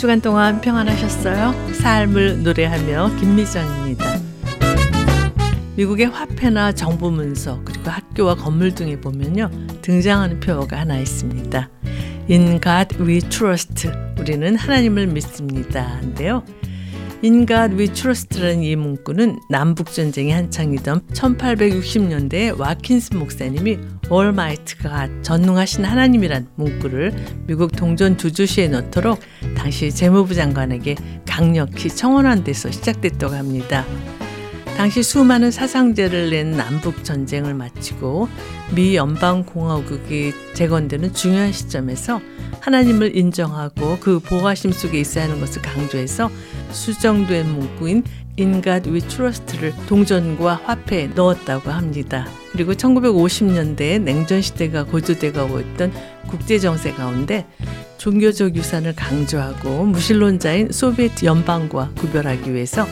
주간 동안 평안하셨어요? 삶을 노래하며 김미정입니다. 미국의 화폐나 정부 문서 그리고 학교와 건물 등에 보면요 등장하는 표어가 하나 있습니다. In God we trust. 우리는 하나님을 믿습니다.인데요. God we trust라는 이 문구는 남북 전쟁이 한창이던 1860년대에 와킨스 목사님이 Almighty가 전능하신 하나님이란 문구를 미국 동전 주주시에 넣도록 당시 재무부 장관에게 강력히 청원한 데서 시작됐다고 합니다. 당시 수많은 사상제를 낸 남북 전쟁을 마치고 미 연방 공화국이 재건되는 중요한 시점에서 하나님을 인정하고 그 보호하심 속에 있어야 하는 것을 강조해서 수정된 문구인 God We Trust를 동전과 화폐에 넣었다고 합니다. 그리고 1950년대에 냉전 시대가 고조되고 있던 국제 정세 가운데 종교적 유산을 강조하고 무신론자인 소비에트 연방과 구별하기 위해서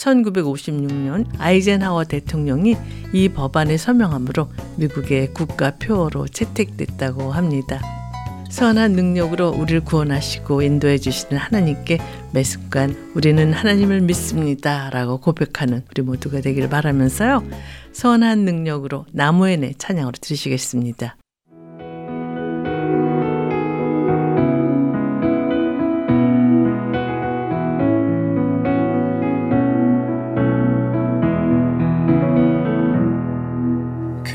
1956년 아이젠하워 대통령이 이 법안에 서명함으로 미국의 국가 표어로 채택됐다고 합니다. 선한 능력으로 우리를 구원하시고 인도해 주시는 하나님께 매 순간 우리는 하나님을 믿습니다. 라고 고백하는 우리 모두가 되기를 바라면서요. 선한 능력으로 나무의 내 찬양으로 들으시겠습니다.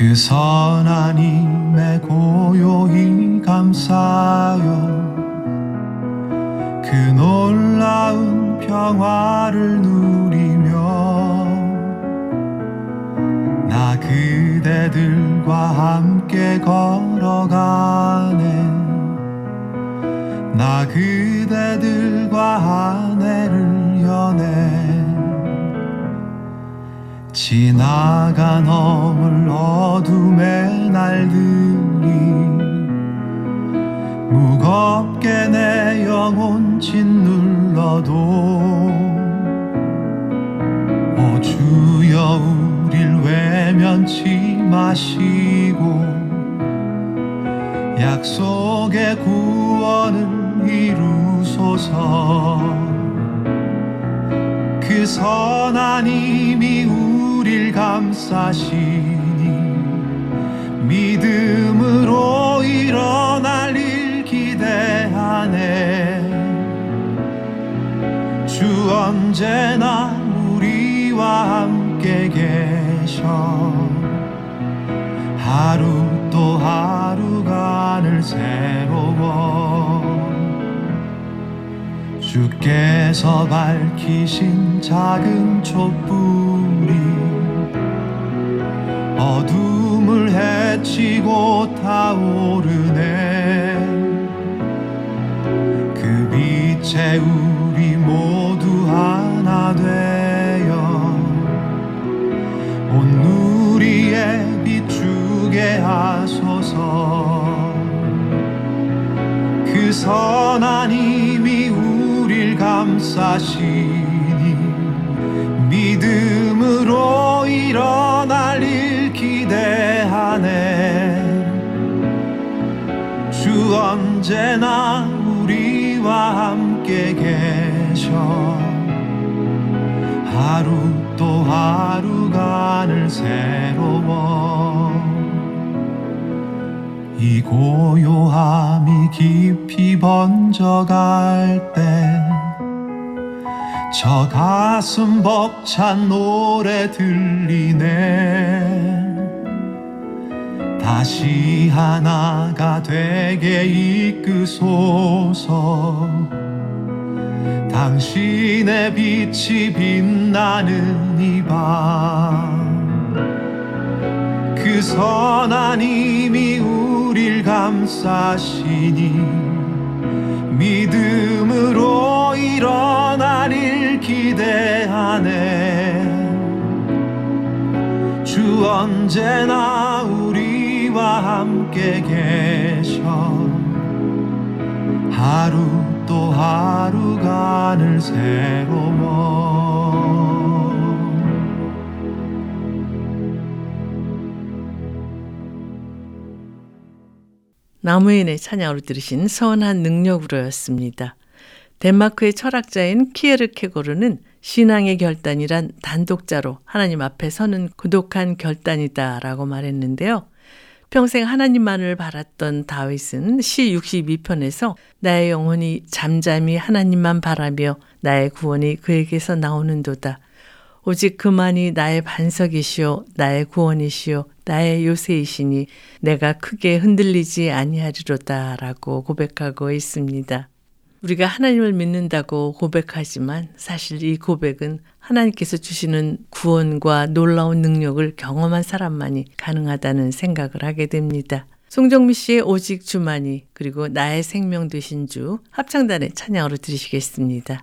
그 선한 힘에 고요히 감사요 그 놀라운 평화를 누리며 나 그대들과 함께 걸어가네. 나 그대들과 아내를 연해 지나간 허물 어둠의 날들이 무겁게 내 영혼 짓눌러도 오 주여 우릴 외면치 마시고 약속의 구원을 이루소서. 그 선한 힘이 우 릴 감싸시니 믿음으로 일어날 일 기대하네. 주 언제나 우리와 함께 계셔. 하루 또 하루가 늘 새로워. 주께서 밝히신 작은 촛불이 어둠을 헤치고 타오르네. 그 빛에 우리 모두 하나 되어 온 누리에 비추게 하소서. 그 선한 힘이 우릴 감싸시니 믿음으로 언제나 우리와 함께 계셔. 하루 또 하루가 늘 새로워. 이 고요함이 깊이 번져갈 때 저 가슴 벅찬 노래 들리네 다시 하나가 되게 이끄소서. 당신의 빛이 빛나는 이밤그 선한 힘이 우릴 감싸시니 믿음으로 일어날 일 기대하네. 주 언제나 우 리와 함께 계셔 하루 또 하루가 늘 새로워 나무인의 찬양으로 들으신 선한 능력으로였습니다. 덴마크의 철학자인 키에르 케고르는 신앙의 결단이란 단독자로 하나님 앞에 서는 고독한 결단이다라고 말했는데요. 평생 하나님만을 바랐던 다윗은 시 62편에서 나의 영혼이 잠잠히 하나님만 바라며 나의 구원이 그에게서 나오는도다. 오직 그만이 나의 반석이시요 나의 구원이시요 나의 요새이시니 내가 크게 흔들리지 아니하리로다라고 고백하고 있습니다. 우리가 하나님을 믿는다고 고백하지만 사실 이 고백은 하나님께서 주시는 구원과 놀라운 능력을 경험한 사람만이 가능하다는 생각을 하게 됩니다. 송정미 씨의 오직 주만이 그리고 나의 생명 되신 주 합창단의 찬양으로 들으시겠습니다.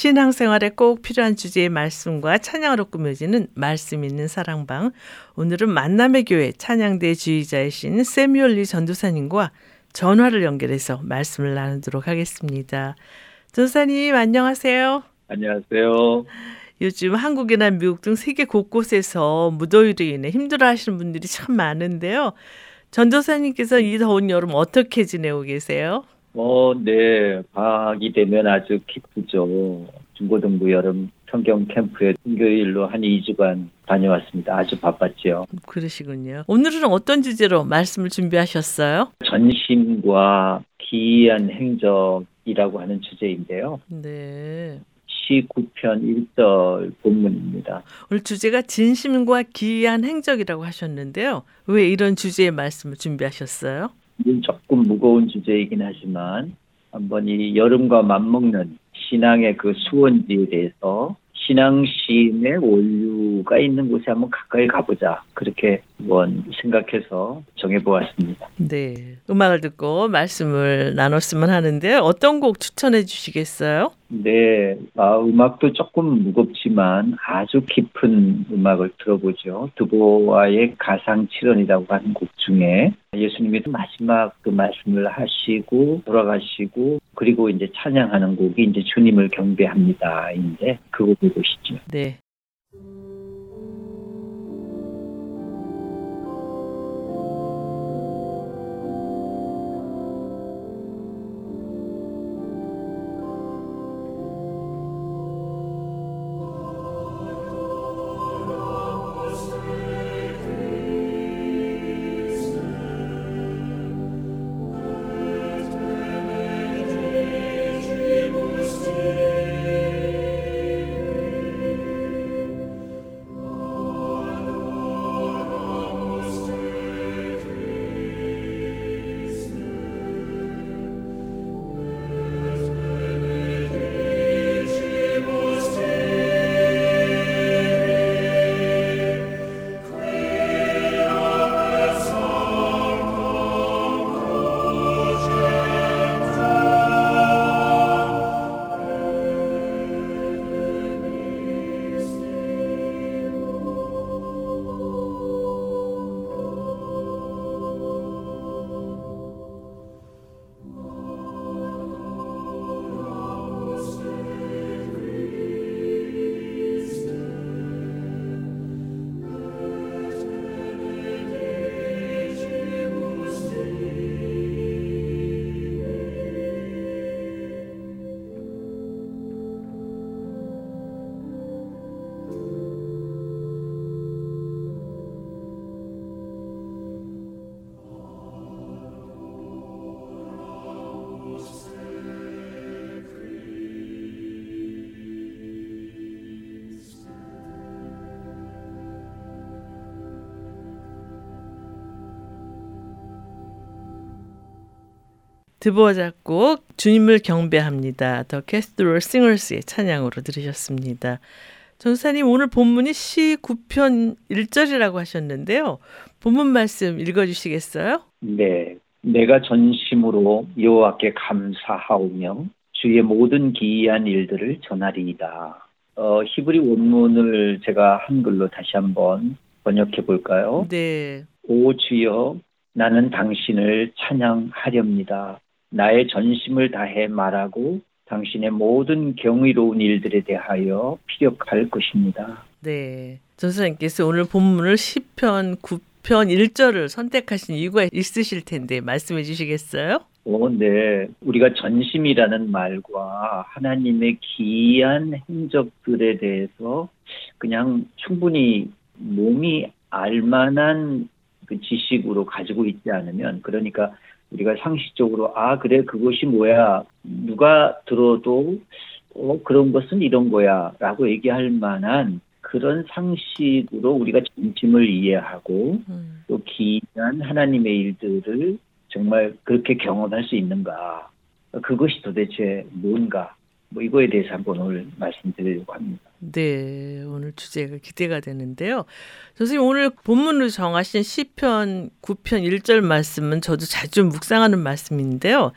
신앙생활에 꼭 필요한 주제의 말씀과 찬양으로 꾸며지는 말씀 있는 사랑방. 오늘은 만남의 교회 찬양대 주의자이신 세미올리 전도사님과 전화를 연결해서 말씀을 나누도록 하겠습니다. 전도사님 안녕하세요. 안녕하세요. 요즘 한국이나 미국 등 세계 곳곳에서 무더위로 인해 힘들어하시는 분들이 참 많은데요. 전도사님께서 이 더운 여름 어떻게 지내고 계세요? 어, 네. 방학이 되면 아주 기쁘죠. 중고등부 여름 성경 캠프에 금교일로 한 2주간 다녀왔습니다. 아주 바빴죠. 그러시군요. 오늘은 어떤 주제로 말씀을 준비하셨어요? 전심과 기이한 행적이라고 하는 주제인데요. 네. 19편 1절 본문입니다. 오늘 주제가 진심과 기이한 행적이라고 하셨는데요. 왜 이런 주제의 말씀을 준비하셨어요? 조금 무거운 주제이긴 하지만 한번 이 여름과 맞먹는 신앙의 그 수원지에 대해서 신앙심의 원류가 있는 곳에 한번 가까이 가보자. 그렇게 한번 생각해서 정해보았습니다. 네. 음악을 듣고 말씀을 나눴으면 하는데 어떤 곡 추천해 주시겠어요? 네. 아, 음악도 조금 무겁지만 아주 깊은 음악을 들어보죠. 드보와의 가상 칠언이라고 하는 곡 중에 예수님이 마지막 그 말씀을 하시고 돌아가시고 그리고 이제 찬양하는 곡이 이제 주님을 경배합니다. 이제 그 곡을 보시죠. 네. 드보아 작곡 주님을 경배합니다. 더 캐스트롤 싱어스의 찬양으로 들으셨습니다. 전사님 오늘 본문이 시 9편 1절이라고 하셨는데요. 본문 말씀 읽어주시겠어요? 네. 내가 전심으로 여호와께 감사하오며 주의 모든 기이한 일들을 전하리이다. 어, 히브리 원문을 제가 한글로 다시 한번 번역해 볼까요? 네. 오 주여 나는 당신을 찬양하렵니다. 나의 전심을 다해 말하고 당신의 모든 경이로운 일들에 대하여 피력할 것입니다. 네. 전사님께서 오늘 본문을 10편 9편 1절을 선택하신 이유가 있으실 텐데 말씀해 주시겠어요? 오, 네. 우리가 전심이라는 말과 하나님의 기이한 행적들에 대해서 그냥 충분히 몸이 알만한 그 지식으로 가지고 있지 않으면 그러니까 우리가 상식적으로 아 그래 그것이 뭐야 누가 들어도 어 그런 것은 이런 거야라고 얘기할 만한 그런 상식으로 우리가 진심을 이해하고 음. 또 기이한 하나님의 일들을 정말 그렇게 경험할 수 있는가 그것이 도대체 뭔가 뭐 이거에 대해서 한번 오늘 말씀드리려고 합니다. 네, 오늘 주제가 기대가 되는데요. 선생님 오늘 본문으로 정하신 시편 9편 1절 말씀은 저도 자주 묵상하는 말씀인데요.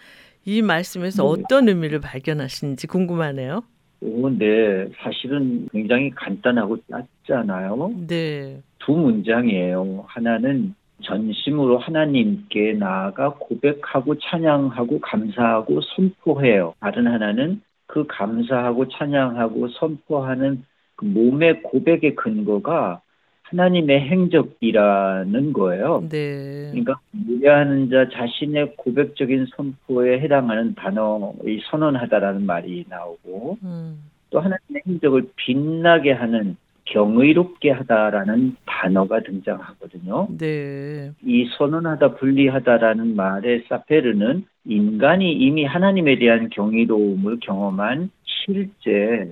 이 말씀에서 네. 어떤 의미를 발견하시는지 궁금하네요. 오, 네, 사실은 굉장히 간단하고 짧잖아요. 네, 두 문장이에요. 하나는 전심으로 하나님께 나아가 고백하고 찬양하고 감사하고 선포해요. 다른 하나는 그 감사하고 찬양하고 선포하는 그 몸의 고백의 근거가 하나님의 행적이라는 거예요. 네, 그러니까 무례하는 자 자신의 고백적인 선포에 해당하는 단어의 선언하다라는 말이 나오고 음, 또 하나님의 행적을 빛나게 하는 경의롭게 하다라는 단어가 등장하거든요. 네, 이 선언하다 분리하다라는 말의 사페르는 인간이 이미 하나님에 대한 경이로움을 경험한 실제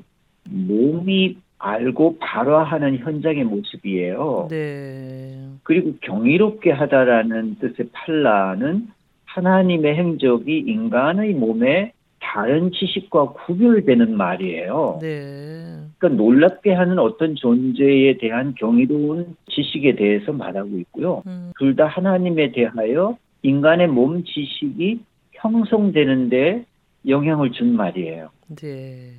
몸이 알고 발화하는 현장의 모습이에요. 네, 그리고 경이롭게 하다라는 뜻의 팔라는 하나님의 행적이 인간의 몸에 다른 지식과 구별되는 말이에요. 네, 그러니까 놀랍게 하는 어떤 존재에 대한 경이로운 지식에 대해서 말하고 있고요. 음, 둘다 하나님에 대하여 인간의 몸 지식이 형성되는데 영향을 준 말이에요. 네.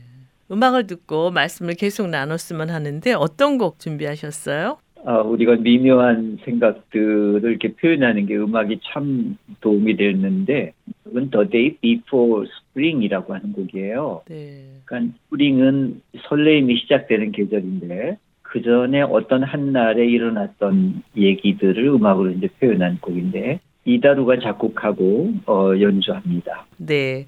음악을 듣고 말씀을 계속 나눴으면 하는데 어떤 곡 준비하셨어요? 아, 우리가 미묘한 생각들을 이렇게 표현하는 게 음악이 참 도움이 됐는데, 이건 The Day Before Spring이라고 하는 곡이에요. 네, 그러니까 스프링은 설레임이 시작되는 계절인데, 그 전에 어떤 한 날에 일어났던 얘기들을 음악으로 이제 표현한 곡인데, 이다루가 작곡하고 어, 연주합니다. 네.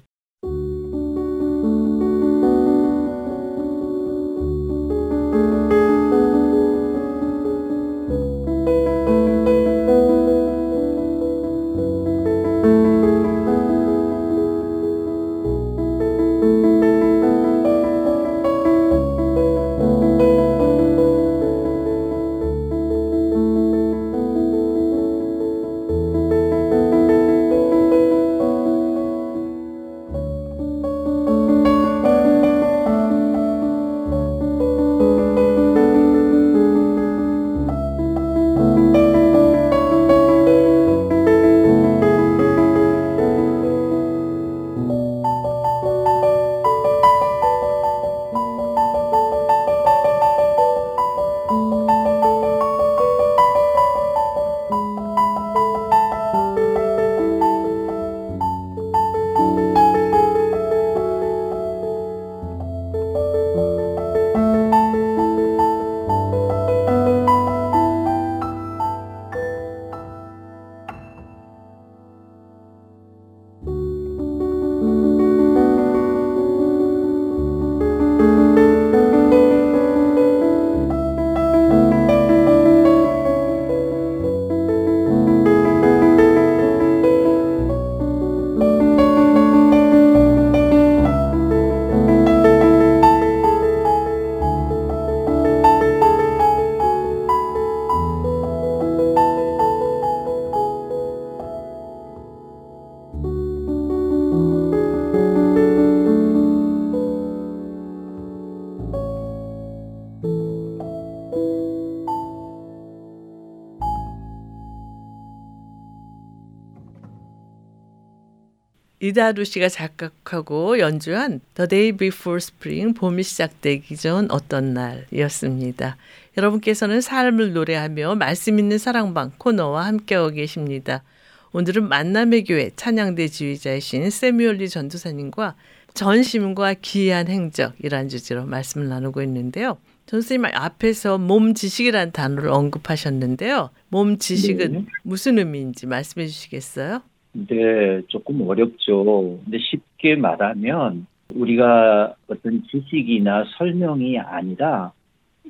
이다루 씨가 작곡하고 연주한 The Day Before Spring 봄이 시작되기 전 어떤 날이었습니다. 여러분께서는 삶을 노래하며 말씀 있는 사랑방 코너와 함께하고 계십니다. 오늘은 만남의 교회 찬양대 지휘자이신 세뮤얼리 전도사님과 전심과 기이한 행적이란 주제로 말씀을 나누고 있는데요. 전선생님 앞에서 몸 지식이라는 단어를 언급하셨는데요. 몸 지식은 네. 무슨 의미인지 말씀해 주시겠어요? 네, 조금 어렵죠. 근데 쉽게 말하면 우리가 어떤 지식이나 설명이 아니라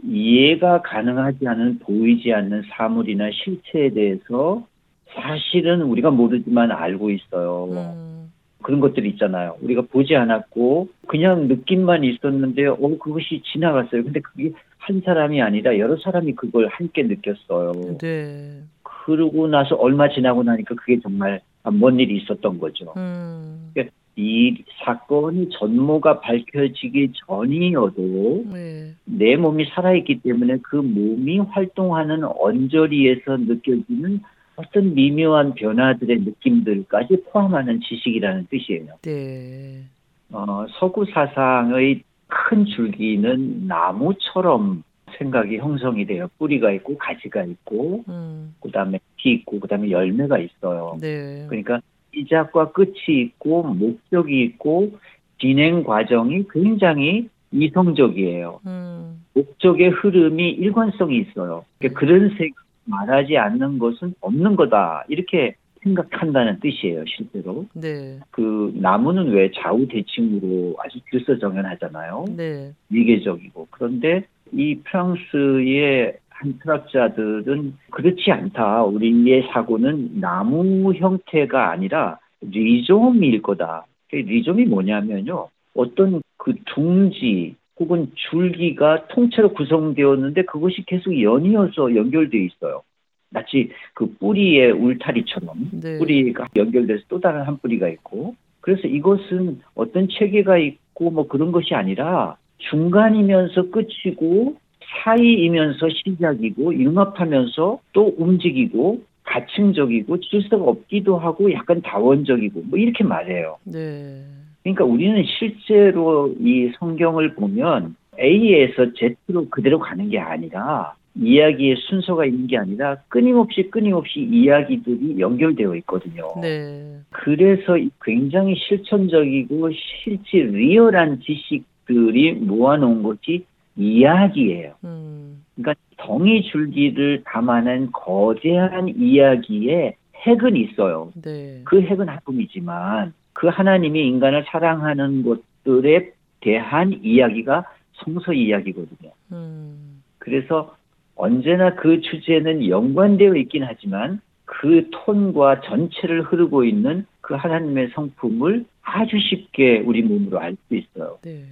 이해가 가능하지 않은 보이지 않는 사물이나 실체에 대해서 사실은 우리가 모르지만 알고 있어요. 음. 그런 것들이 있잖아요. 우리가 보지 않았고 그냥 느낌만 있었는데 어 그것이 지나갔어요. 근데 그게 한 사람이 아니라 여러 사람이 그걸 함께 느꼈어요. 네. 그러고 나서 얼마 지나고 나니까 그게 정말 뭔 일이 있었던 거죠. 음. 그러니까 이 사건이 전모가 밝혀지기 전이어도 네. 내 몸이 살아있기 때문에 그 몸이 활동하는 언저리에서 느껴지는 어떤 미묘한 변화들의 느낌들까지 포함하는 지식이라는 뜻이에요. 네. 어, 서구 사상의 큰 줄기는 나무처럼 생각이 형성이 돼요. 뿌리가 있고 가지가 있고 음. 그다음에 피 있고 그다음에 열매가 있어요. 네. 그러니까 시작과 끝이 있고 목적이 있고 진행 과정이 굉장히 이성적이에요. 음. 목적의 흐름이 일관성이 있어요. 그러니까 그런 색 말하지 않는 것은 없는 거다. 이렇게 생각한다는 뜻이에요, 실제로. 네. 그 나무는 왜 좌우 대칭으로 아주 질서정연하잖아요. 네. 위계적이고. 그런데 이 프랑스의 한 철학자들은 그렇지 않다. 우리의 사고는 나무 형태가 아니라 리좀일 거다. 그 리좀이 뭐냐면요. 어떤 그 둥지 혹은 줄기가 통째로 구성되었는데 그것이 계속 연이어서 연결되어 있어요. 마치 그 뿌리의 울타리처럼 네. 뿌리가 연결돼서 또 다른 한 뿌리가 있고 그래서 이것은 어떤 체계가 있고 뭐 그런 것이 아니라 중간이면서 끝이고 사이이면서 시작이고 융합하면서 또 움직이고 가층적이고 질서가 없기도 하고 약간 다원적이고 뭐 이렇게 말해요. 네. 그러니까 우리는 실제로 이 성경을 보면 A에서 Z로 그대로 가는 게 아니라 이야기의 순서가 있는 게 아니라 끊임없이 끊임없이 이야기들이 연결되어 있거든요. 네. 그래서 굉장히 실천적이고 실제 리얼한 지식 들이 모아놓은 것이 이야기예요. 음. 그러니까 덩이 줄기를 담아낸 거대한 이야기에 핵은 있어요. 네. 그 핵은 하품이지만 그 하나님이 인간을 사랑하는 것들에 대한 이야기가 성서 이야기거든요. 음. 그래서 언제나 그 주제는 연관되어 있긴 하지만 그 톤과 전체를 흐르고 있는 그 하나님의 성품을 아주 쉽게 우리 몸으로 알 수 있어요. 네.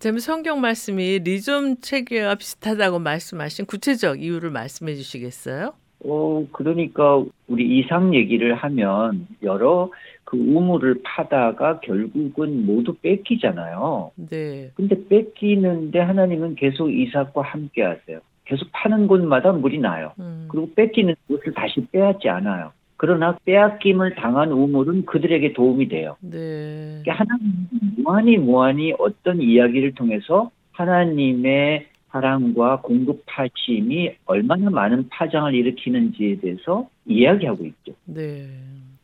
제 성경 말씀이 리좀 체계와 비슷하다고 말씀하신 구체적 이유를 말씀해 주시겠어요? 어, 그러니까 우리 이상 얘기를 하면 여러 그 우물을 파다가 결국은 모두 뺏기잖아요. 네. 근데 뺏기는데 하나님은 계속 이삭과 함께 하세요. 계속 파는 곳마다 물이 나요. 음. 그리고 뺏기는 곳을 다시 빼앗지 않아요. 그러나 빼앗김을 당한 우물은 그들에게 도움이 돼요. 네. 하나님 무한히 무한히 어떤 이야기를 통해서 하나님의 사랑과 공급하심이 얼마나 많은 파장을 일으키는지에 대해서 이야기하고 있죠. 네.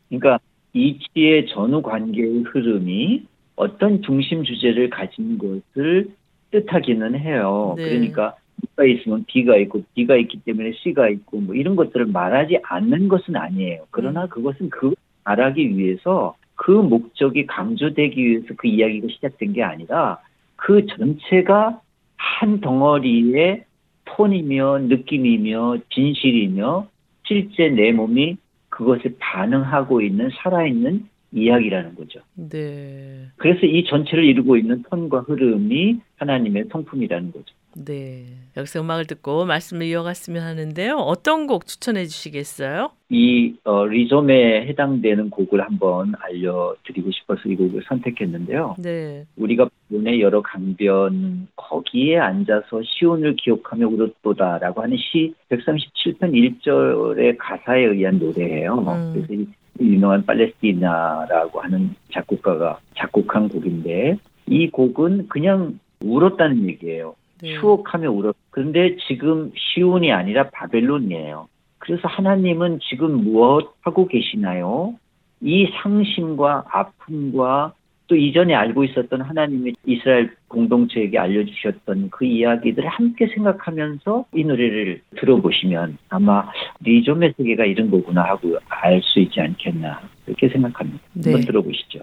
그러니까 이치의 전후 관계의 흐름이 어떤 중심 주제를 가진 것을 뜻하기는 해요. 네. 그러니까 B가 있으면 B가 있고 B가 있기 때문에 C가 있고 뭐 이런 것들을 말하지 않는 것은 아니에요. 그러나 음. 그것은 그 말하기 위해서 그 목적이 강조되기 위해서 그 이야기가 시작된 게 아니라 그 전체가 한 덩어리의 톤이며 느낌이며 진실이며 실제 내 몸이 그것에 반응하고 있는 살아있는 이야기라는 거죠. 네. 그래서 이 전체를 이루고 있는 톤과 흐름이 하나님의 성품이라는 거죠. 네. 여기서 음악을 듣고 말씀을 이어갔으면 하는데요. 어떤 곡 추천해 주시겠어요? 이 어, 리좀에 해당되는 곡을 한번 알려드리고 싶어서 이 곡을 선택했는데요. 네. 우리가 본의 여러 강변 거기에 앉아서 시온을 기억하며 울었도다라고 하는 시 137편 1절의 가사에 의한 노래예요. 음. 그래서 이 유명한 팔레스티나라고 하는 작곡가가 작곡한 곡인데 이 곡은 그냥 울었다는 얘기예요. 네. 추억하며 울었. 그런데 지금 시온이 아니라 바벨론이에요. 그래서 하나님은 지금 무엇 하고 계시나요? 이 상심과 아픔과 또 이전에 알고 있었던 하나님의 이스라엘 공동체에게 알려주셨던 그 이야기들을 함께 생각하면서 이 노래를 들어보시면 아마 리좀의 세계가 이런 거구나 하고 알 수 있지 않겠나 그렇게 생각합니다. 네. 한번 들어보시죠.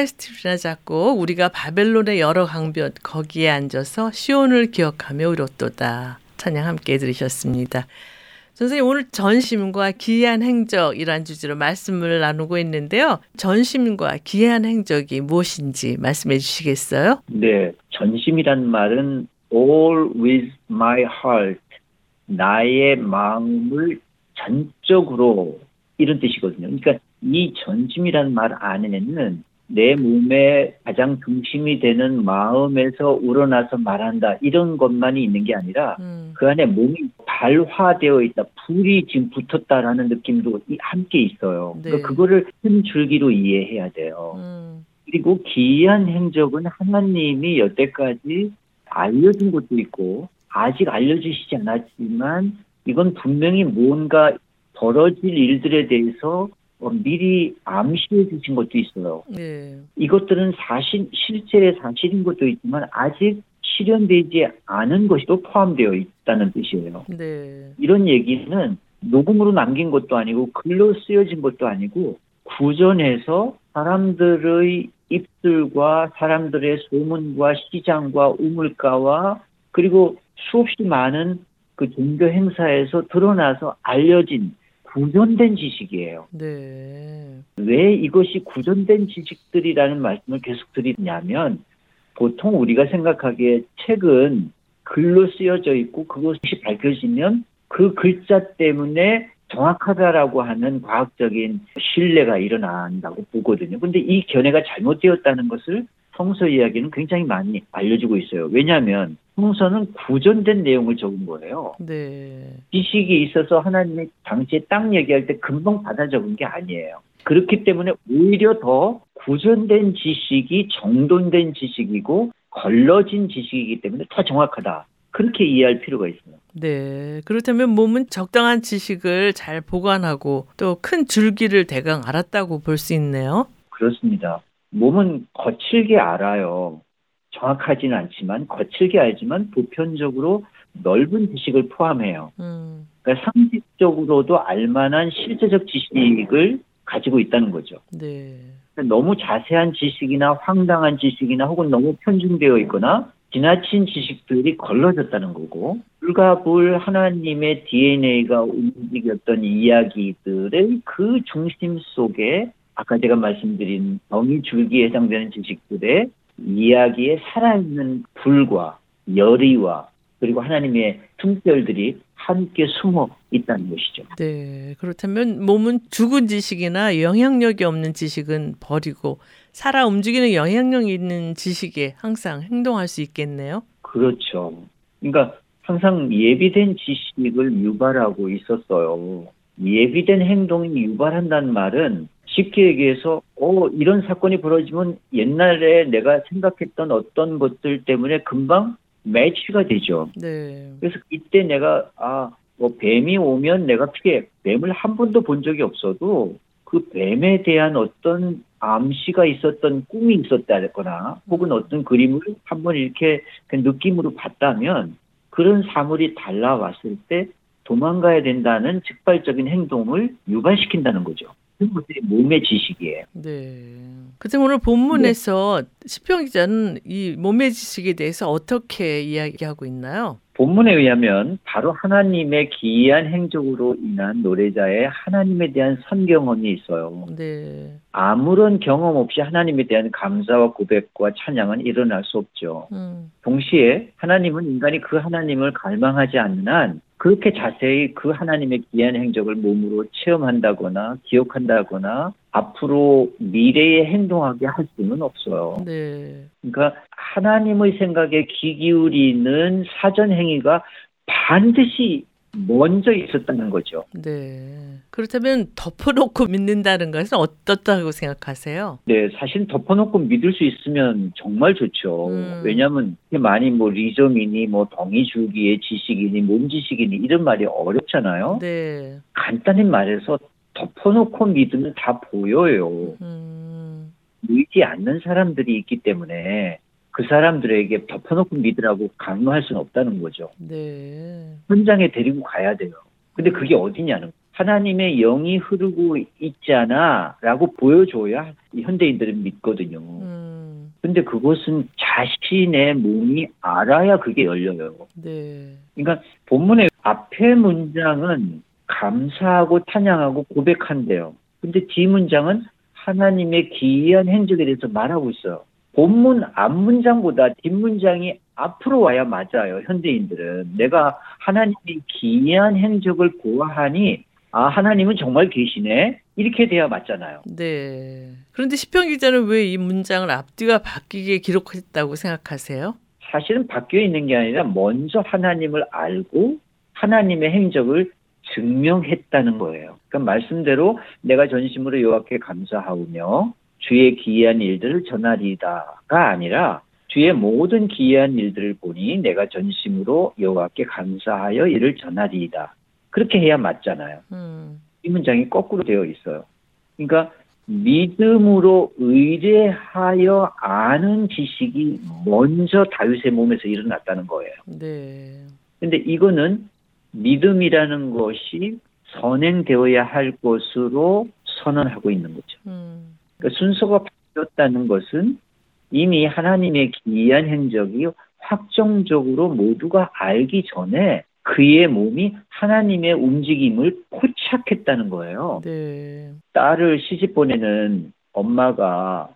팔레스티나 작곡 우리가 바벨론의 여러 강변 거기에 앉아서 시온을 기억하며 울었도다. 찬양 함께 들으셨습니다. 선생님 오늘 전심과 기이한 행적이란 주제로 말씀을 나누고 있는데요. 전심과 기이한 행적이 무엇인지 말씀해 주시겠어요? 네, 전심이란 말은 all with my heart, 나의 마음을 전적으로 이런 뜻이거든요. 그러니까 이 전심이란 말 안에는 내 몸의 가장 중심이 되는 마음에서 우러나서 말한다 이런 것만이 있는 게 아니라 음, 그 안에 몸이 발화되어 있다, 불이 지금 붙었다라는 느낌도 이- 함께 있어요. 네. 그러니까 그거를 큰 줄기로 이해해야 돼요. 음, 그리고 기이한 행적은 하나님이 여태까지 알려준 것도 있고 아직 알려주시지 않았지만 이건 분명히 뭔가 벌어질 일들에 대해서 어, 미리 암시해 주신 것도 있어요. 네. 이것들은 사실 실제 사실인 것도 있지만 아직 실현되지 않은 것이 또 포함되어 있다는 뜻이에요. 네. 이런 얘기는 녹음으로 남긴 것도 아니고 글로 쓰여진 것도 아니고 구전해서 사람들의 입술과 사람들의 소문과 시장과 우물가와 그리고 수없이 많은 그 종교 행사에서 드러나서 알려진 구전된 지식이에요. 네. 왜 이것이 구전된 지식들이라는 말씀을 계속 드리냐면 보통 우리가 생각하기에 책은 글로 쓰여져 있고 그것이 밝혀지면 그 글자 때문에 정확하다라고 하는 과학적인 신뢰가 일어난다고 보거든요. 근데 이 견해가 잘못되었다는 것을 성서 이야기는 굉장히 많이 알려주고 있어요. 왜냐하면 성서는 구전된 내용을 적은 거예요. 네. 지식이 있어서 하나님이 당시에 땅 얘기할 때 금방 받아 적은 게 아니에요. 그렇기 때문에 오히려 더 구전된 지식이 정돈된 지식이고 걸러진 지식이기 때문에 더 정확하다. 그렇게 이해할 필요가 있어요. 네. 그렇다면 몸은 적당한 지식을 잘 보관하고 또 큰 줄기를 대강 알았다고 볼 수 있네요. 그렇습니다. 몸은 거칠게 알아요. 정확하지는 않지만 거칠게 알지만 보편적으로 넓은 지식을 포함해요. 음. 그러니까 상식적으로도 알만한 실제적 지식을 가지고 있다는 거죠. 네. 그러니까 너무 자세한 지식이나 황당한 지식이나 혹은 너무 편중되어 있거나 지나친 지식들이 걸러졌다는 거고 불가불 하나님의 DNA가 움직였던 이야기들의 그 중심 속에 아까 제가 말씀드린 정의 줄기에 해당되는 지식들의 이야기에 살아있는 불과 열의와 그리고 하나님의 숨결들이 함께 숨어 있다는 것이죠. 네. 그렇다면 몸은 죽은 지식이나 영향력이 없는 지식은 버리고 살아 움직이는 영향력 있는 지식에 항상 행동할 수 있겠네요. 그렇죠. 그러니까 항상 예비된 지식을 유발하고 있었어요. 예비된 행동이 유발한다는 말은 쉽게 얘기해서 어 이런 사건이 벌어지면 옛날에 내가 생각했던 어떤 것들 때문에 금방 매치가 되죠. 네. 그래서 이때 내가 아, 뭐 뱀이 오면 내가 피해 뱀을 한 번도 본 적이 없어도 그 뱀에 대한 어떤 암시가 있었던 꿈이 있었다거나 혹은 어떤 그림을 한번 이렇게 그 느낌으로 봤다면 그런 사물이 달라왔을 때 도망가야 된다는 즉발적인 행동을 유발시킨다는 거죠. 그런 것들이 몸의 지식이에요. 네. 그때 오늘 본문에서 시평 기자는 이 몸의 지식에 대해서 어떻게 이야기하고 있나요? 본문에 의하면 바로 하나님의 기이한 행적으로 인한 노래자의 하나님에 대한 선경험이 있어요. 네. 아무런 경험 없이 하나님에 대한 감사와 고백과 찬양은 일어날 수 없죠. 음. 동시에 하나님은 인간이 그 하나님을 갈망하지 않는 한 그렇게 자세히 그 하나님의 기이한 행적을 몸으로 체험한다거나 기억한다거나 앞으로 미래에 행동하게 할 수는 없어요. 네. 그러니까 하나님의 생각에 귀 기울이는 사전 행위가 반드시 먼저 있었다는 거죠. 네. 그렇다면 덮어놓고 믿는다는 것은 어떻다고 생각하세요? 네, 사실 덮어놓고 믿을 수 있으면 정말 좋죠. 음. 왜냐하면 많이 뭐 리점이니 뭐 덩이줄기의 지식이니 몸지식이니 이런 말이 어렵잖아요. 네. 간단히 말해서 덮어놓고 믿으면 다 보여요. 음. 믿지 않는 사람들이 있기 때문에 그 사람들에게 덮어놓고 믿으라고 강요할 수는 없다는 거죠. 네. 현장에 데리고 가야 돼요. 근데 그게 어디냐는. 하나님의 영이 흐르고 있잖아 라고 보여줘야 이 현대인들은 믿거든요. 음. 근데 그것은 자신의 몸이 알아야 그게 열려요. 네. 그러니까 본문의 앞에 문장은 감사하고 찬양하고 고백한대요. 근데 뒤 문장은 하나님의 기이한 행적에 대해서 말하고 있어요. 본문 앞 문장보다 뒷 문장이 앞으로 와야 맞아요. 현대인들은. 내가 하나님의 기이한 행적을 보아하니 아 하나님은 정말 계시네. 이렇게 돼야 맞잖아요. 네. 그런데 시평 기자는 왜 이 문장을 앞뒤가 바뀌게 기록했다고 생각하세요? 사실은 바뀌어 있는 게 아니라 먼저 하나님을 알고 하나님의 행적을 증명했다는 거예요. 그러니까 말씀대로 내가 전심으로 여호와께 감사하오며 주의 기이한 일들을 전하리다가 아니라 주의 모든 기이한 일들을 보니 내가 전심으로 여호와께 감사하여 이를 전하리이다. 그렇게 해야 맞잖아요. 음. 이 문장이 거꾸로 되어 있어요. 그러니까 믿음으로 의뢰하여 아는 지식이 먼저 다윗의 몸에서 일어났다는 거예요. 네. 근데 이거는 믿음이라는 것이 선행되어야 할 것으로 선언하고 있는 거죠. 음. 그러니까 순서가 바뀌었다는 것은 이미 하나님의 기이한 행적이 확정적으로 모두가 알기 전에 그의 몸이 하나님의 움직임을 포착했다는 거예요. 네. 딸을 시집 보내는 엄마가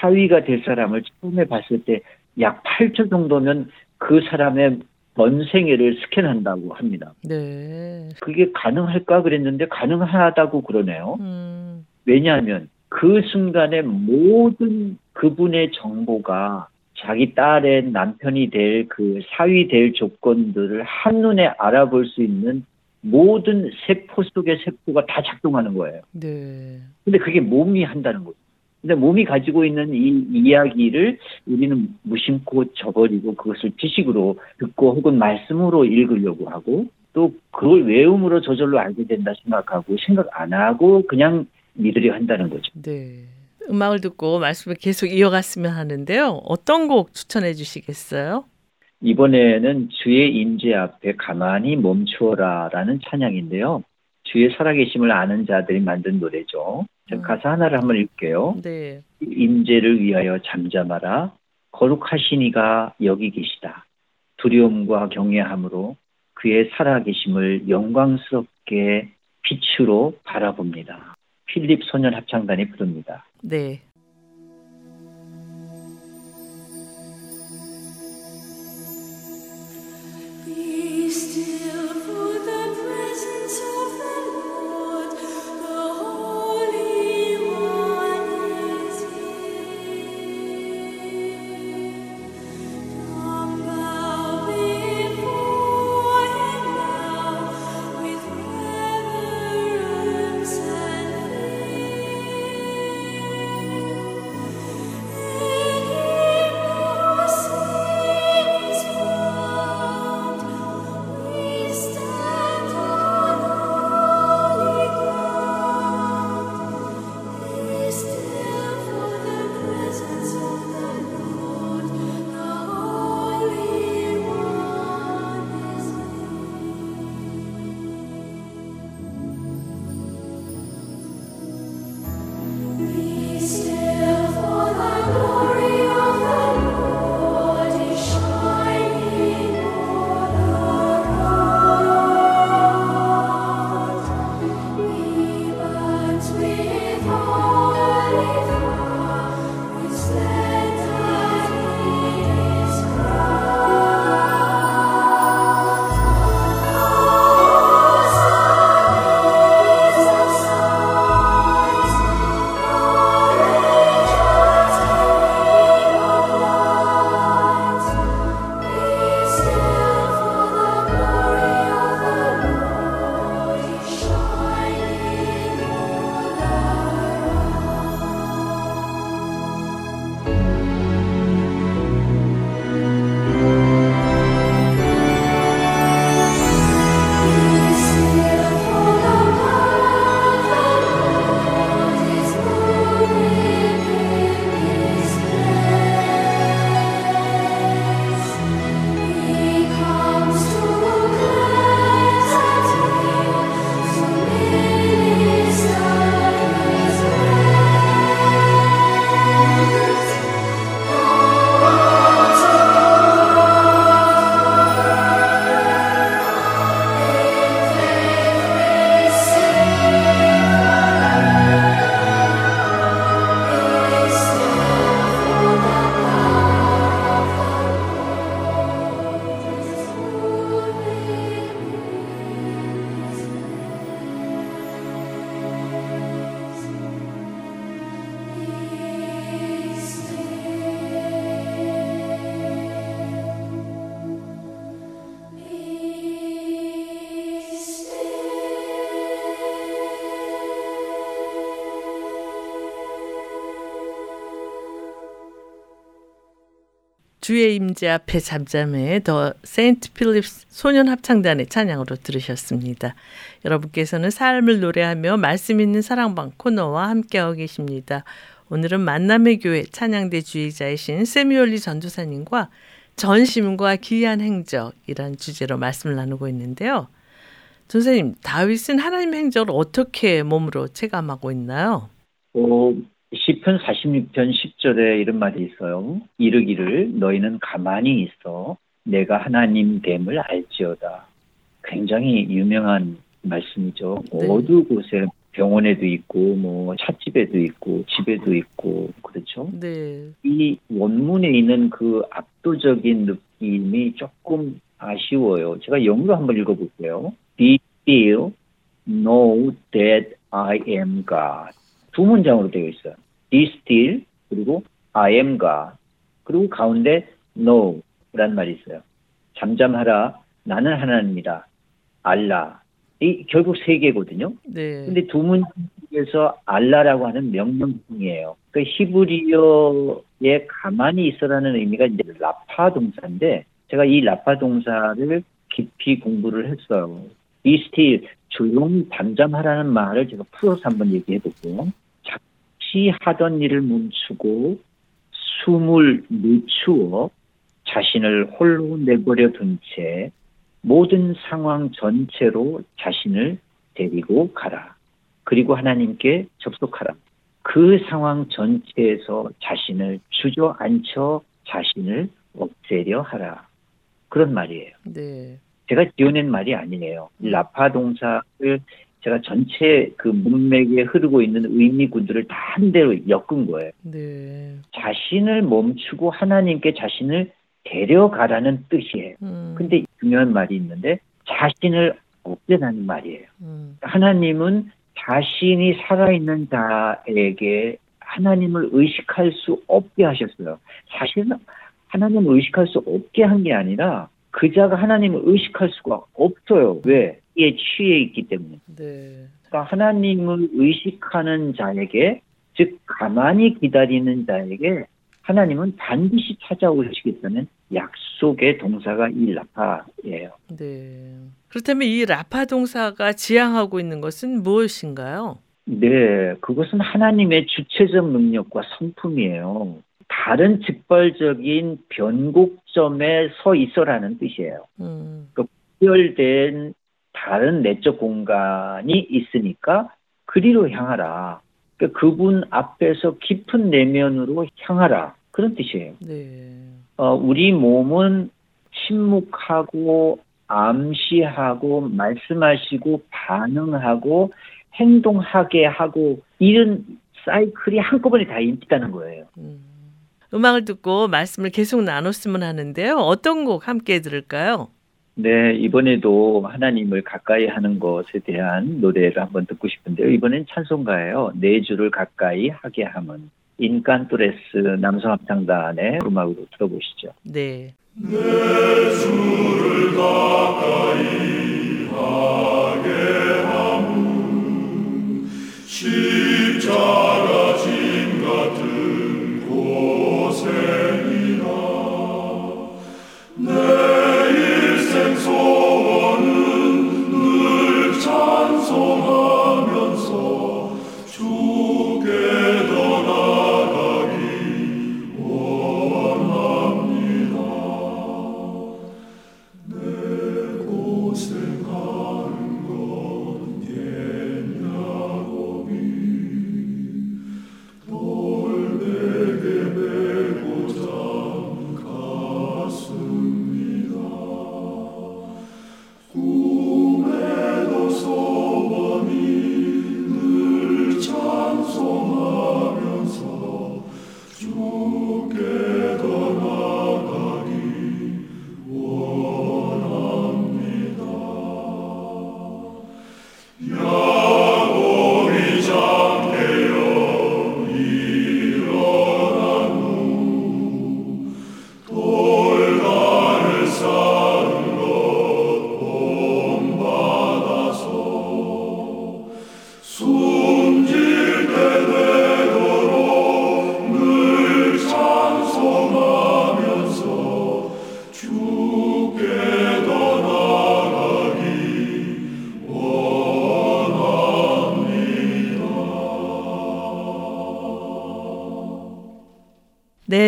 사위가 될 사람을 처음에 봤을 때 약 8초 정도면 그 사람의 번생애를 스캔한다고 합니다. 네. 그게 가능할까 그랬는데 가능하다고 그러네요. 음. 왜냐하면 그 순간에 모든 그분의 정보가 자기 딸의 남편이 될 그 사위 될 조건들을 한눈에 알아볼 수 있는 모든 세포 속의 세포가 다 작동하는 거예요. 네. 근데 그게 몸이 한다는 거죠. 근데 몸이 가지고 있는 이 이야기를 우리는 무심코 저버리고 그것을 지식으로 듣고 혹은 말씀으로 읽으려고 하고 또 그걸 외움으로 저절로 알게 된다 생각하고 생각 안 하고 그냥 믿으려 한다는 거죠. 네. 음악을 듣고 말씀을 계속 이어갔으면 하는데요. 어떤 곡 추천해 주시겠어요? 이번에는 주의 임재 앞에 가만히 멈추어라라는 찬양인데요. 주의 살아계심을 아는 자들이 만든 노래죠. 자, 음. 가사 하나를 한번 읽게요. 네. 임재를 위하여 잠잠하라. 거룩하시니가 여기 계시다. 두려움과 경외함으로 그의 살아계심을 영광스럽게 빛으로 바라봅니다. 필립 소년 합창단이 부릅니다. 네. Still 주의 임재 앞에 잠잠해 더 세인트 필립스 소년 합창단의 찬양으로 들으셨습니다. 여러분께서는 삶을 노래하며 말씀 있는 사랑방 코너와 함께하고 계십니다. 오늘은 만남의 교회 찬양대 주의자이신 세미올리 전도사님과 전심과 기이한 행적이란 주제로 말씀을 나누고 있는데요. 선생님, 다윗은 하나님 행적을 어떻게 몸으로 체감하고 있나요? 어, 시편 46편 10절에 이런 말이 있어요. 이르기를 너희는 가만히 있어 내가 하나님 됨을 알지어다. 굉장히 유명한 말씀이죠. 네. 어느 곳에 병원에도 있고 뭐 찻집에도 있고 집에도 있고 그렇죠. 네. 이 원문에 있는 그 압도적인 느낌이 조금 아쉬워요. 제가 영어로 한번 읽어볼게요. Be still, know that I am God. 두 문장으로 되어 있어요. Be still, 그리고 I am God. 그리고 가운데 know라는 말이 있어요. 잠잠하라. 나는 하나님이다. 알라. 이 결국 세 개거든요. 네. 근데 두 문장에서 알라라고 하는 명령형이에요. 그 히브리어에 가만히 있어라는 의미가 이제 라파 동사인데 제가 이 라파 동사를 깊이 공부를 했어요. 이 still 조용히 잠잠하라는 말을 제가 풀어서 한번 얘기해 볼게요. 잠시 하던 일을 멈추고 숨을 늦추어 자신을 홀로 내버려 둔 채 모든 상황 전체로 자신을 데리고 가라. 그리고 하나님께 접속하라. 그 상황 전체에서 자신을 주저앉혀 자신을 없애려 하라. 그런 말이에요. 네. 제가 지어낸 말이 아니에요. 이 라파 동사를 제가 전체 그 문맥에 흐르고 있는 의미군들을 다 한 대로 엮은 거예요. 네. 자신을 멈추고 하나님께 자신을 데려가라는 뜻이에요. 음. 근데 중요한 말이 있는데 자신을 없애라는 말이에요. 음. 하나님은 자신이 살아있는 자에게 하나님을 의식할 수 없게 하셨어요. 사실은 하나님을 의식할 수 없게 한 게 아니라 그 자가 하나님을 의식할 수가 없어요. 왜? 이에 취해 있기 때문에. 네. 그러니까 하나님을 의식하는 자에게, 즉 가만히 기다리는 자에게 하나님은 반드시 찾아오시겠다는 약속의 동사가 이 라파예요. 네. 그렇다면 이 라파 동사가 지향하고 있는 것은 무엇인가요? 네, 그것은 하나님의 주체적 능력과 성품이에요. 다른 직발적인 변곡점에 서 있어라는 뜻이에요. 음. 구별된 다른 내적 공간이 있으니까 그리로 향하라. 그러니까 그분 앞에서 깊은 내면으로 향하라. 그런 뜻이에요. 네. 어, 우리 몸은 침묵하고 암시하고 말씀하시고 반응하고 행동하게 하고 이런 사이클이 한꺼번에 다 있다는 거예요. 음. 음악을 듣고 말씀을 계속 나눴으면 하는데요. 어떤 곡 함께 들을까요? 네, 이번에도 하나님을 가까이 하는 것에 대한 노래를 한번 듣고 싶은데요. 이번엔 찬송가예요. 내 주를 가까이 하게 함은 인칸토레스 남성 합창단의 음악으로 들어보시죠. 네. 내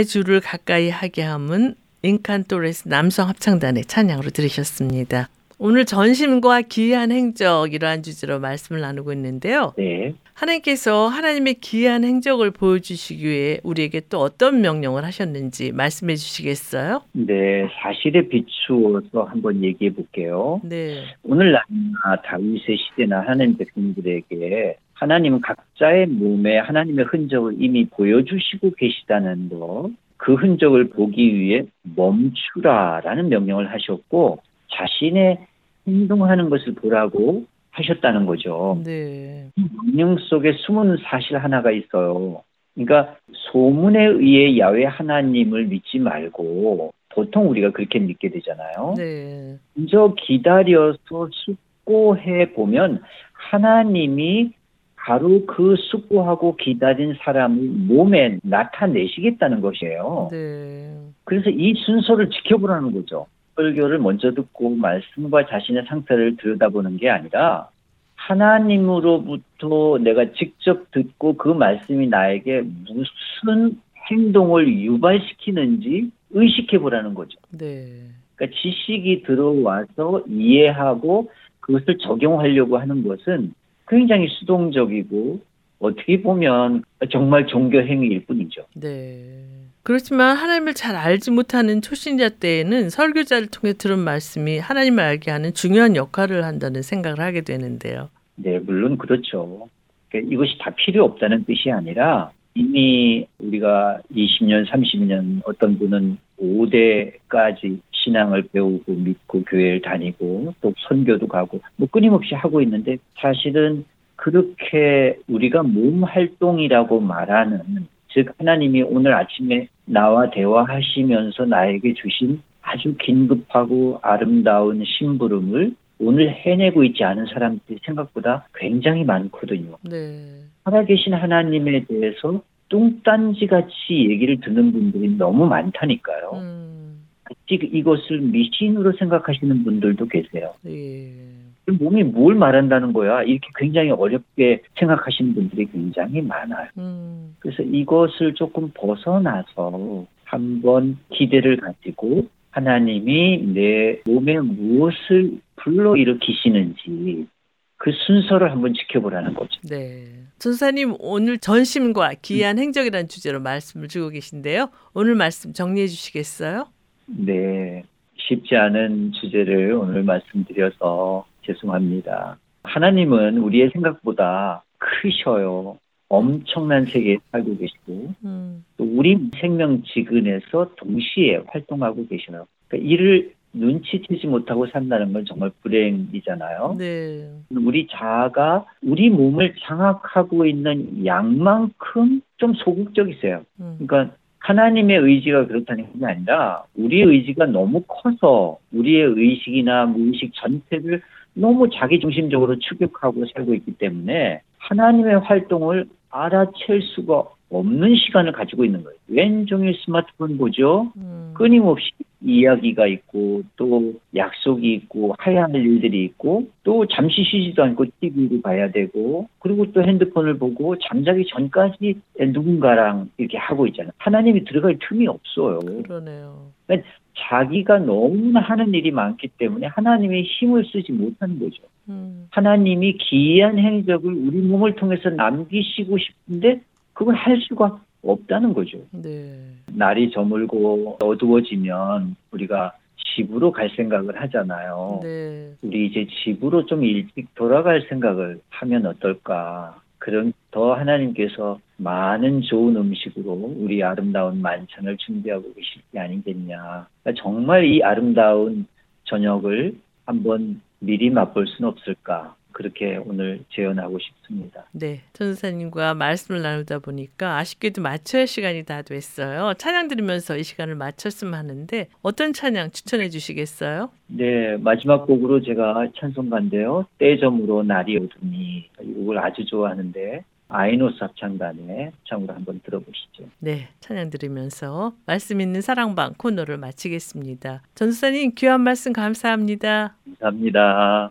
내 주를 가까이 하게 함은 인칸토레스 남성 합창단의 찬양으로 들으셨습니다. 오늘 전심과 기이한 행적 이러한 주제로 말씀을 나누고 있는데요. 네. 하나님께서 하나님의 기이한 행적을 보여주시기 위해 우리에게 또 어떤 명령을 하셨는지 말씀해 주시겠어요? 네, 사실에 비추어서 한번 얘기해 볼게요. 네. 오늘날이나 다윗의 시대나 하나님 백성들에게 하나님은 각자의 몸에 하나님의 흔적을 이미 보여주시고 계시다는 것, 그 흔적을 보기 위해 멈추라라는 명령을 하셨고 자신의 행동하는 것을 보라고 하셨다는 거죠. 네. 명령 속에 숨은 사실 하나가 있어요. 그러니까 소문에 의해 야외 하나님을 믿지 말고 보통 우리가 그렇게 믿게 되잖아요. 네. 먼저 기다려서 숙고해 보면 하나님이 바로 그 숙고하고 기다린 사람을 몸에 나타내시겠다는 것이에요. 네. 그래서 이 순서를 지켜보라는 거죠. 설교를 먼저 듣고 말씀과 자신의 상태를 들여다보는 게 아니라 하나님으로부터 내가 직접 듣고 그 말씀이 나에게 무슨 행동을 유발시키는지 의식해 보라는 거죠. 네. 그러니까 지식이 들어와서 이해하고 그것을 적용하려고 하는 것은 굉장히 수동적이고 어떻게 보면 정말 종교 행위일 뿐이죠. 네. 그렇지만 하나님을 잘 알지 못하는 초신자 때에는 설교자를 통해 들은 말씀이 하나님을 알게 하는 중요한 역할을 한다는 생각을 하게 되는데요. 네, 물론 그렇죠. 그러니까 이것이 다 필요 없다는 뜻이 아니라 이미 우리가 20년, 30년 어떤 분은 5대까지 신앙을 배우고 믿고 교회를 다니고 또 선교도 가고 뭐 끊임없이 하고 있는데 사실은 그렇게 우리가 몸 활동이라고 말하는 즉 하나님이 오늘 아침에 나와 대화하시면서 나에게 주신 아주 긴급하고 아름다운 심부름을 오늘 해내고 있지 않은 사람들이 생각보다 굉장히 많거든요. 네. 살아계신 하나님에 대해서 뚱딴지 같이 얘기를 듣는 분들이 너무 많다니까요. 음. 아직 이것을 미신으로 생각하시는 분들도 계세요. 예. 몸이 뭘 말한다는 거야? 이렇게 굉장히 어렵게 생각하시는 분들이 굉장히 많아요. 음. 그래서 이것을 조금 벗어나서 한번 기대를 가지고 하나님이 내 몸에 무엇을 불러일으키시는지 그 순서를 한번 지켜보라는 거죠. 네. 전사님 오늘 전심과 기이한 행적이라는 주제로 말씀을 주고 계신데요. 오늘 말씀 정리해 주시겠어요? 네. 쉽지 않은 주제를 오늘 말씀드려서 죄송합니다. 하나님은 우리의 생각보다 크셔요. 엄청난 세계에 살고 계시고 음. 또 우리 생명 지근에서 동시에 활동하고 계셔요. 그러니까 이를 눈치채지 못하고 산다는 건 정말 불행이잖아요. 네. 우리 자아가 우리 몸을 장악하고 있는 양만큼 좀 소극적이세요. 음. 그러니까 하나님의 의지가 그렇다는 게 아니라 우리의 의지가 너무 커서 우리의 의식이나 무의식 전체를 너무 자기 중심적으로 추격하고 살고 있기 때문에 하나님의 활동을 알아챌 수가 없는 시간을 가지고 있는 거예요. 왼종일 스마트폰 보죠. 음. 끊임없이 이야기가 있고 또 약속이 있고 해야 할 일들이 있고 또 잠시 쉬지도 않고 TV를 봐야 되고 그리고 또 핸드폰을 보고 잠자기 전까지 누군가랑 이렇게 하고 있잖아요. 하나님이 들어갈 틈이 없어요. 그러네요. 자기가 너무나 하는 일이 많기 때문에 하나님의 힘을 쓰지 못하는 거죠. 음. 하나님이 기이한 행적을 우리 몸을 통해서 남기시고 싶은데 그걸 할 수가 없다는 거죠. 네. 날이 저물고 어두워지면 우리가 집으로 갈 생각을 하잖아요. 네. 우리 이제 집으로 좀 일찍 돌아갈 생각을 하면 어떨까. 그런 더 하나님께서 많은 좋은 음식으로 우리 아름다운 만찬을 준비하고 계실 게 아니겠냐. 그러니까 정말 이 아름다운 저녁을 한번 미리 맛볼 수는 없을까. 그렇게 오늘 재현하고 싶습니다. 네. 전사님과 말씀을 나누다 보니까 아쉽게도 마쳐야 할 시간이 다 됐어요. 찬양 들으면서 이 시간을 마쳤으면 하는데 어떤 찬양 추천해 주시겠어요? 네, 마지막 곡으로 제가 찬송가인데요. 때점으로 날이 오더니 이 곡을 아주 좋아하는데 아이노스 합창단의唱으로 한번 들어보시죠. 네, 찬양 들으면서 말씀 있는 사랑방 코너를 마치겠습니다. 전사님 귀한 말씀 감사합니다. 감사합니다.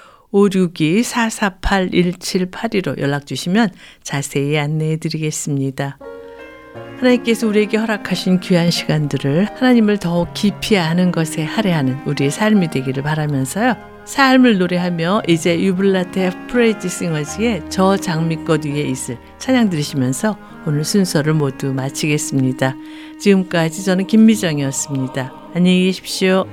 562-448-1782로 연락 주시면 자세히 안내해 드리겠습니다. 하나님께서 우리에게 허락하신 귀한 시간들을 하나님을 더욱 깊이 아는 것에 할애하는 우리의 삶이 되기를 바라면서요. 삶을 노래하며 이제 유블라테 프레이지 싱어즈의 저 장미꽃 위에 있을 찬양 들으시면서 오늘 순서를 모두 마치겠습니다. 지금까지 저는 김미정이었습니다. 안녕히 계십시오.